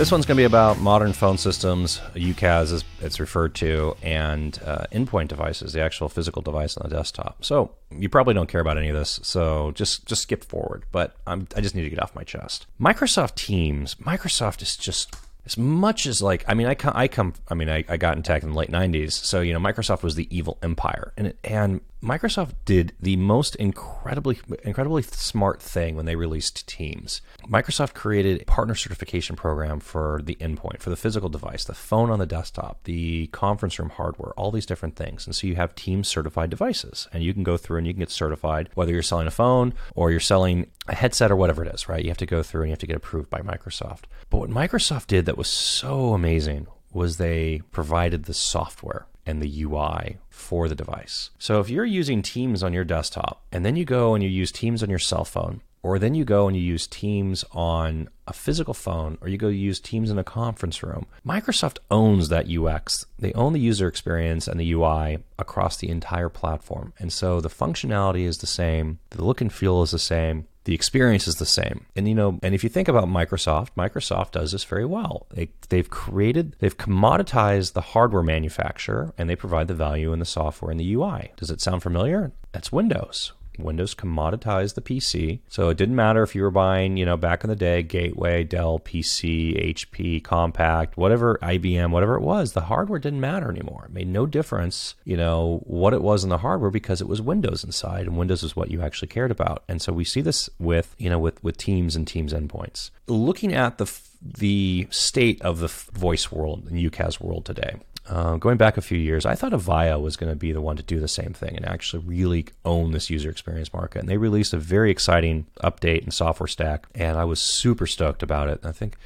This one's going to be about modern phone systems, UCaaS as it's referred to, and uh, endpoint devices, the actual physical device on the desktop. So you probably don't care about any of this, so just just skip forward. But I'm, I just need to get off my chest. Microsoft Teams, Microsoft is just as much as like I mean I come I come I mean I, I got in tech in the late 90s so you know Microsoft was the evil empire and it, and Microsoft did the most incredibly incredibly smart thing when they released Teams. Microsoft created a partner certification program for the endpoint, for the physical device, the phone on the desktop, the conference room hardware, all these different things. And so you have Teams certified devices and you can go through and you can get certified whether you're selling a phone or you're selling a headset or whatever it is, right? You have to go through and you have to get approved by Microsoft. But what Microsoft did that was so amazing was they provided the software and the UI for the device. So if you're using Teams on your desktop and then you go and you use Teams on your cell phone, or then you go and you use Teams on a physical phone, or you go use Teams in a conference room, Microsoft owns that UX. They own the user experience and the UI across the entire platform. And so the functionality is the same, the look and feel is the same, the experience is the same. And you know, and if you think about Microsoft, Microsoft does this very well. They, they've created, they've commoditized the hardware manufacturer, and they provide the value in the software and the UI. Does it sound familiar? That's Windows. Windows commoditized the PC. So it didn't matter if you were buying, you know, back in the day, Gateway, Dell, PC, HP, Compaq, whatever, IBM, whatever it was, the hardware didn't matter anymore. It made no difference, you know, what it was in the hardware because it was Windows inside and Windows is what you actually cared about. And so we see this with, you know, with, with Teams and Teams endpoints. Looking at the the state of the voice world and UCaaS world today. Uh, going back a few years, I thought Avaya was going to be the one to do the same thing and actually really own this user experience market. And they released a very exciting update and software stack, and I was super stoked about it. I think,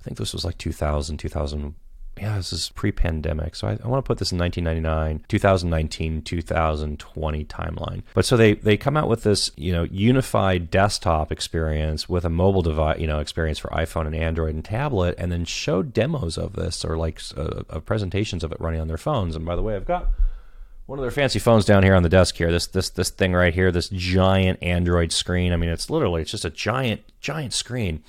I think this was like 2000, 2000 yeah, this is pre-pandemic. So I, I, want to put this in 1999, 2019, 2020 timeline. But so they they come out with this, you know, unified desktop experience with a mobile device, you know, experience for iPhone and Android and tablet, and then show demos of this or like uh, uh, presentations of it running on their phones. And by the way, I've got one of their fancy phones down here on the desk here. This this this thing right here, this giant Android screen. I mean, it's literally it's just a giant giant screen.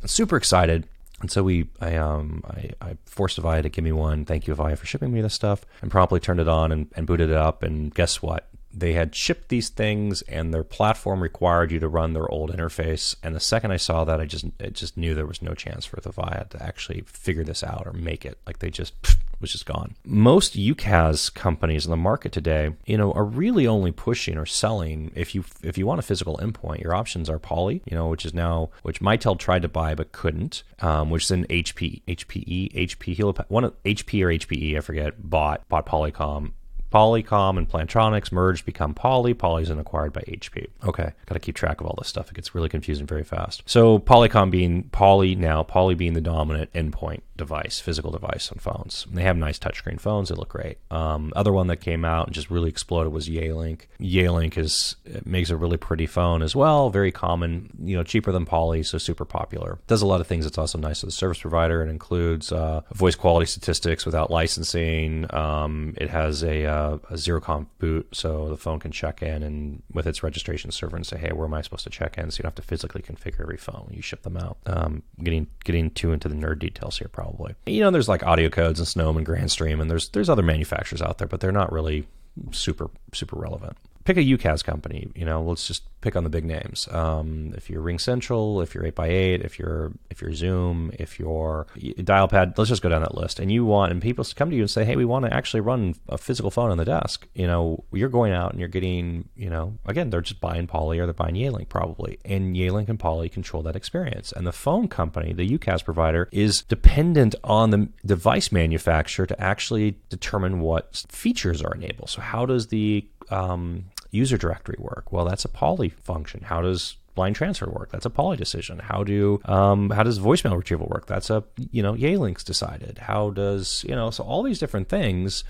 I'm super excited and so we, I, um, I, I, forced Avaya to give me one. Thank you, Avaya, for shipping me this stuff. And promptly turned it on and, and booted it up. And guess what? They had shipped these things, and their platform required you to run their old interface. And the second I saw that, I just, it just knew there was no chance for the Avaya to actually figure this out or make it. Like they just was just gone. Most UCaaS companies in the market today, you know, are really only pushing or selling if you if you want a physical endpoint, your options are Poly, you know, which is now which Mitel tried to buy but couldn't, um, which is in HP, HPE, HP, Hewlett, one of HP or HPE, I forget, bought bought Polycom Polycom and Plantronics merged, become Poly. Poly's been acquired by HP. Okay, got to keep track of all this stuff. It gets really confusing very fast. So Polycom being Poly now, Poly being the dominant endpoint device, physical device on phones. And they have nice touchscreen phones. They look great. Um, other one that came out and just really exploded was Yealink. Yealink is makes a really pretty phone as well. Very common, you know, cheaper than Poly, so super popular. Does a lot of things. It's also nice as a service provider. It includes uh, voice quality statistics without licensing. Um, it has a uh, a zero conf boot, so the phone can check in and with its registration server and say, "Hey, where am I supposed to check in?" So you don't have to physically configure every phone when you ship them out. Um, getting getting too into the nerd details here, probably. You know, there's like AudioCodes and Sangoma and Grandstream, and there's there's other manufacturers out there, but they're not really super super relevant pick a UCaaS company. You know, let's just pick on the big names. Um, if you're RingCentral, if you're 8x8, if you're if you're Zoom, if you're Dialpad, let's just go down that list. And you want and people come to you and say, hey, we want to actually run a physical phone on the desk. You know, you're going out and you're getting, you know, again, they're just buying Poly or they're buying Yealink probably, and Yealink and Poly control that experience. And the phone company, the UCaaS provider, is dependent on the device manufacturer to actually determine what features are enabled. So how does the um, user directory work? Well, that's a poly function. How does blind transfer work? That's a poly decision. How do um, how does voicemail retrieval work? That's a you know Yealink's decided. How does you know so all these different things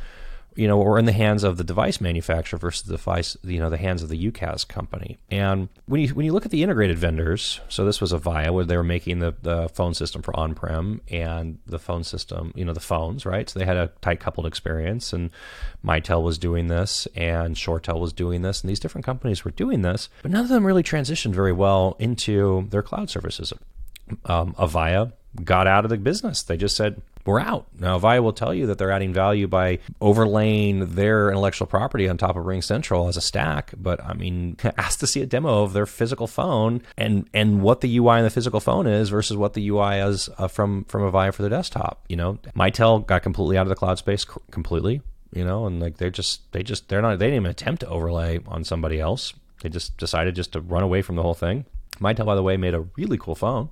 you know, or in the hands of the device manufacturer versus the device, you know, the hands of the UCaaS company. And when you when you look at the integrated vendors, so this was Avaya where they were making the, the phone system for on-prem and the phone system, you know, the phones, right? So they had a tight coupled experience, and Mitel was doing this, and ShoreTel was doing this, and these different companies were doing this, but none of them really transitioned very well into their cloud services. Um, Avaya got out of the business. They just said, we're out. Now, Avaya will tell you that they're adding value by overlaying their intellectual property on top of RingCentral as a stack. But I mean, ask to see a demo of their physical phone and and what the UI in the physical phone is versus what the UI is uh, from from Avaya for the desktop. You know, Mitel got completely out of the cloud space completely. You know, and like they're just they just they're not they didn't even attempt to overlay on somebody else. They just decided just to run away from the whole thing. Mitel, by the way, made a really cool phone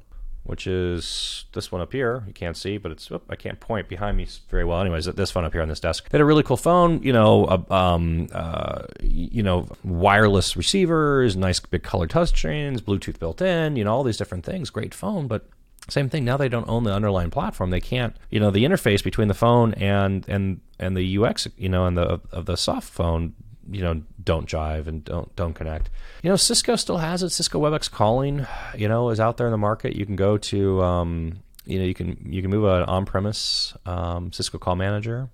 which is this one up here. You can't see, but it's, I can't point behind me very well. Anyways, this phone up here on this desk. They had a really cool phone, you know, um, uh, you know, wireless receivers, nice big color touchscreens, Bluetooth built in, you know, all these different things. Great phone, but same thing. Now they don't own the underlying platform. They can't, you know, the interface between the phone and and and the UX, you know, and the of the soft phone you know don't jive and don't don't connect. You know, Cisco still has it. Cisco WebEx calling, you know, is out there in the market. You can go to, um, you know, you can you can move an on-premise um, Cisco Call Manager,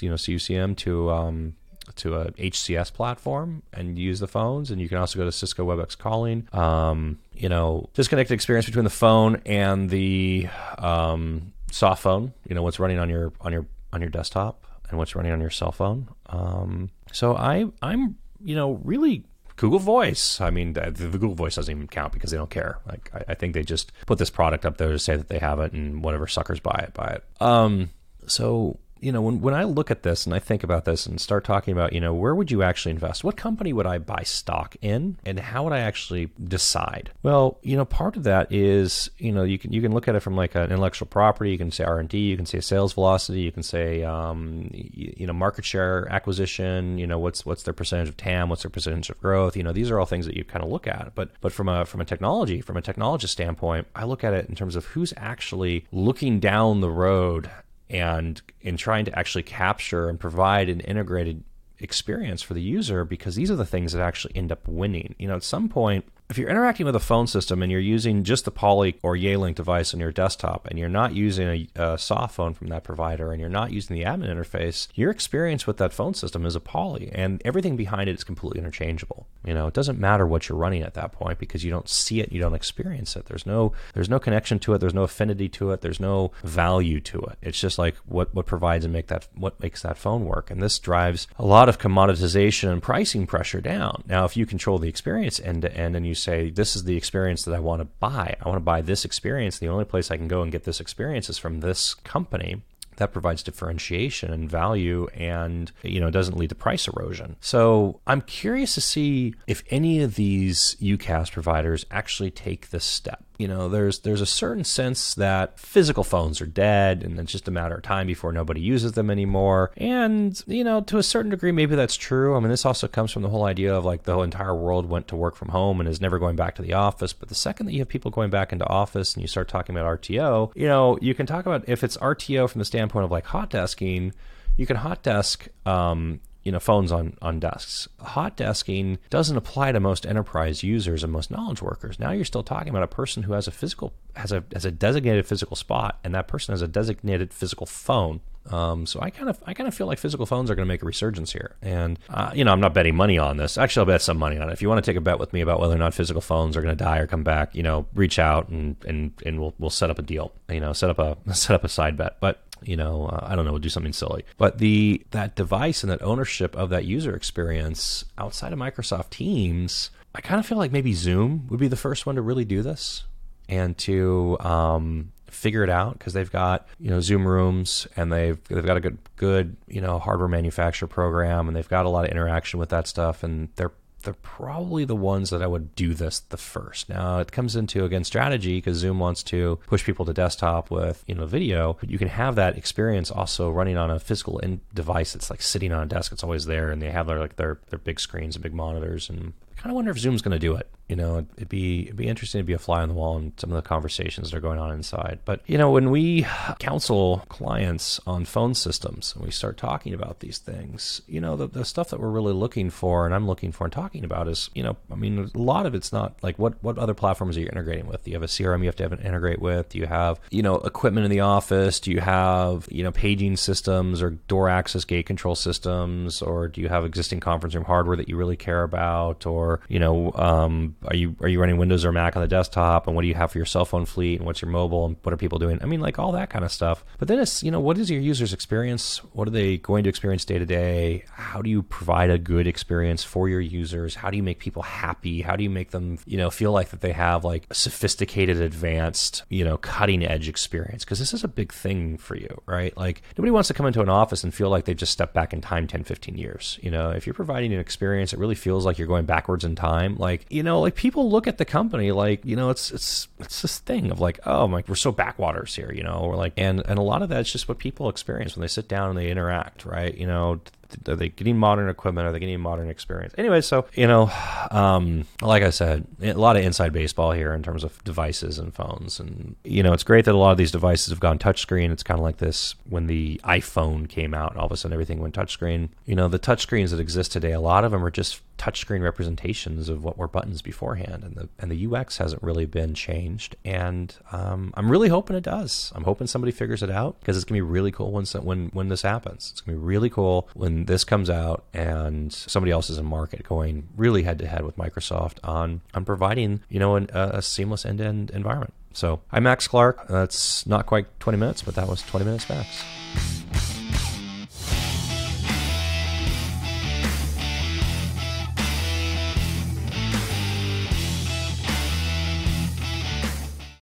you know, CUCM to um, to a HCS platform and use the phones. And you can also go to Cisco WebEx calling. Um, you know, disconnected experience between the phone and the um, soft phone. You know, what's running on your on your on your desktop and what's running on your cell phone. Um, so I I'm you know really Google Voice. I mean, the, the, Google Voice doesn't even count because they don't care. Like, I, I, think they just put this product up there to say that they have it, and whatever suckers buy it, buy it. Um, so you know, when, when I look at this and I think about this and start talking about, you know, where would you actually invest? What company would I buy stock in? And how would I actually decide? Well, you know, part of that is, you know, you can you can look at it from like an intellectual property. You can say R and D. You can say sales velocity. You can say, um, you, you, know, market share acquisition. You know, what's what's their percentage of TAM? What's their percentage of growth? You know, these are all things that you kind of look at. But but from a from a technology from a technologist standpoint, I look at it in terms of who's actually looking down the road and in trying to actually capture and provide an integrated experience for the user because these are the things that actually end up winning. You know, at some point, if you're interacting with a phone system and you're using just the Poly or Yealink device on your desktop and you're not using a, a, soft phone from that provider and you're not using the admin interface, your experience with that phone system is a Poly and everything behind it is completely interchangeable. You know, it doesn't matter what you're running at that point because you don't see it, you don't experience it. There's no there's no connection to it, there's no affinity to it, there's no value to it. It's just like what what provides and make that what makes that phone work. And this drives a lot of commoditization and pricing pressure down. Now, if you control the experience end to end and you say, this is the experience that I want to buy. I want to buy this experience. The only place I can go and get this experience is from this company that provides differentiation and value and you know doesn't lead to price erosion so i'm curious to see if any of these UCaaS providers actually take this step you know, there's there's a certain sense that physical phones are dead, and it's just a matter of time before nobody uses them anymore. And you know, to a certain degree, maybe that's true. I mean, this also comes from the whole idea of like the whole entire world went to work from home and is never going back to the office. But the second that you have people going back into office and you start talking about RTO, you know, you can talk about if it's RTO from the standpoint of like hot desking. You can hot desk um, you know phones on on desks. Hot desking doesn't apply to most enterprise users and most knowledge workers. Now you're still talking about a person who has a physical has a has a designated physical spot, and that person has a designated physical phone. Um, so I kind of I kind of feel like physical phones are going to make a resurgence here, and uh, you know I'm not betting money on this. Actually, I'll bet some money on it. If you want to take a bet with me about whether or not physical phones are going to die or come back, you know, reach out and and and we'll we'll set up a deal. You know, set up a set up a side bet. But you know, uh, I don't know, do something silly. But the that device and that ownership of that user experience outside of Microsoft Teams, I kind of feel like maybe Zoom would be the first one to really do this and to um, figure it out because they've got you know Zoom rooms and they've they've got a good good you know hardware manufacturer program and they've got a lot of interaction with that stuff and they're they're probably the ones that I would do this the first. Now it comes into again strategy because Zoom wants to push people to desktop with you know video, but you can have that experience also running on a physical device that's like sitting on a desk. It's always there, and they have their like their their big screens and big monitors, and I kind of wonder if Zoom's going to do it you know, it'd be it'd be interesting to be a fly on the wall in some of the conversations that are going on inside. But you know, when we counsel clients on phone systems and we start talking about these things, you know, the, the stuff that we're really looking for and I'm looking for and talking about is, you know, I mean, a lot of it's not like what what other platforms are you integrating with? Do you have a CRM you have to have an integrate with? Do you have you know equipment in the office? Do you have you know paging systems or door access gate control systems, or do you have existing conference room hardware that you really care about, or you know, um, are you are you running Windows or Mac on the desktop, and what do you have for your cell phone fleet, and what's your mobile, and what are people doing? I mean, like all that kind of stuff. But then it's you know, what is your users' experience? What are they going to experience day to day? How do you provide a good experience for your users? How do you make people happy? How do you make them you know feel like that they have like a sophisticated, advanced, you know, cutting edge experience? Because this is a big thing for you, right? Like nobody wants to come into an office and feel like they've just stepped back in time 10, 15 years. You know, if you're providing an experience, it really feels like you're going backwards in time. Like, you know, like people look at the company like, you know, it's it's it's this thing of like, oh my we're so backwaters here, you know, or like and and a lot of that's just what people experience when they sit down and they interact, right? You know, are they getting modern equipment? Are they getting modern experience? Anyway, so you know, um, like I said, a lot of inside baseball here in terms of devices and phones, and you know, it's great that a lot of these devices have gone touchscreen. It's kind of like this when the iPhone came out, all of a sudden everything went touchscreen. You know, the touchscreens that exist today, a lot of them are just touchscreen representations of what were buttons beforehand, and the and the UX hasn't really been changed. And um, I'm really hoping it does. I'm hoping somebody figures it out because it's gonna be really cool when when when this happens. It's gonna be really cool when this comes out and somebody else is in market going really head to head with Microsoft on on providing you know an, a seamless end to end environment. So I'm Max Clark. That's not quite 20 minutes, but that was 20 minutes max.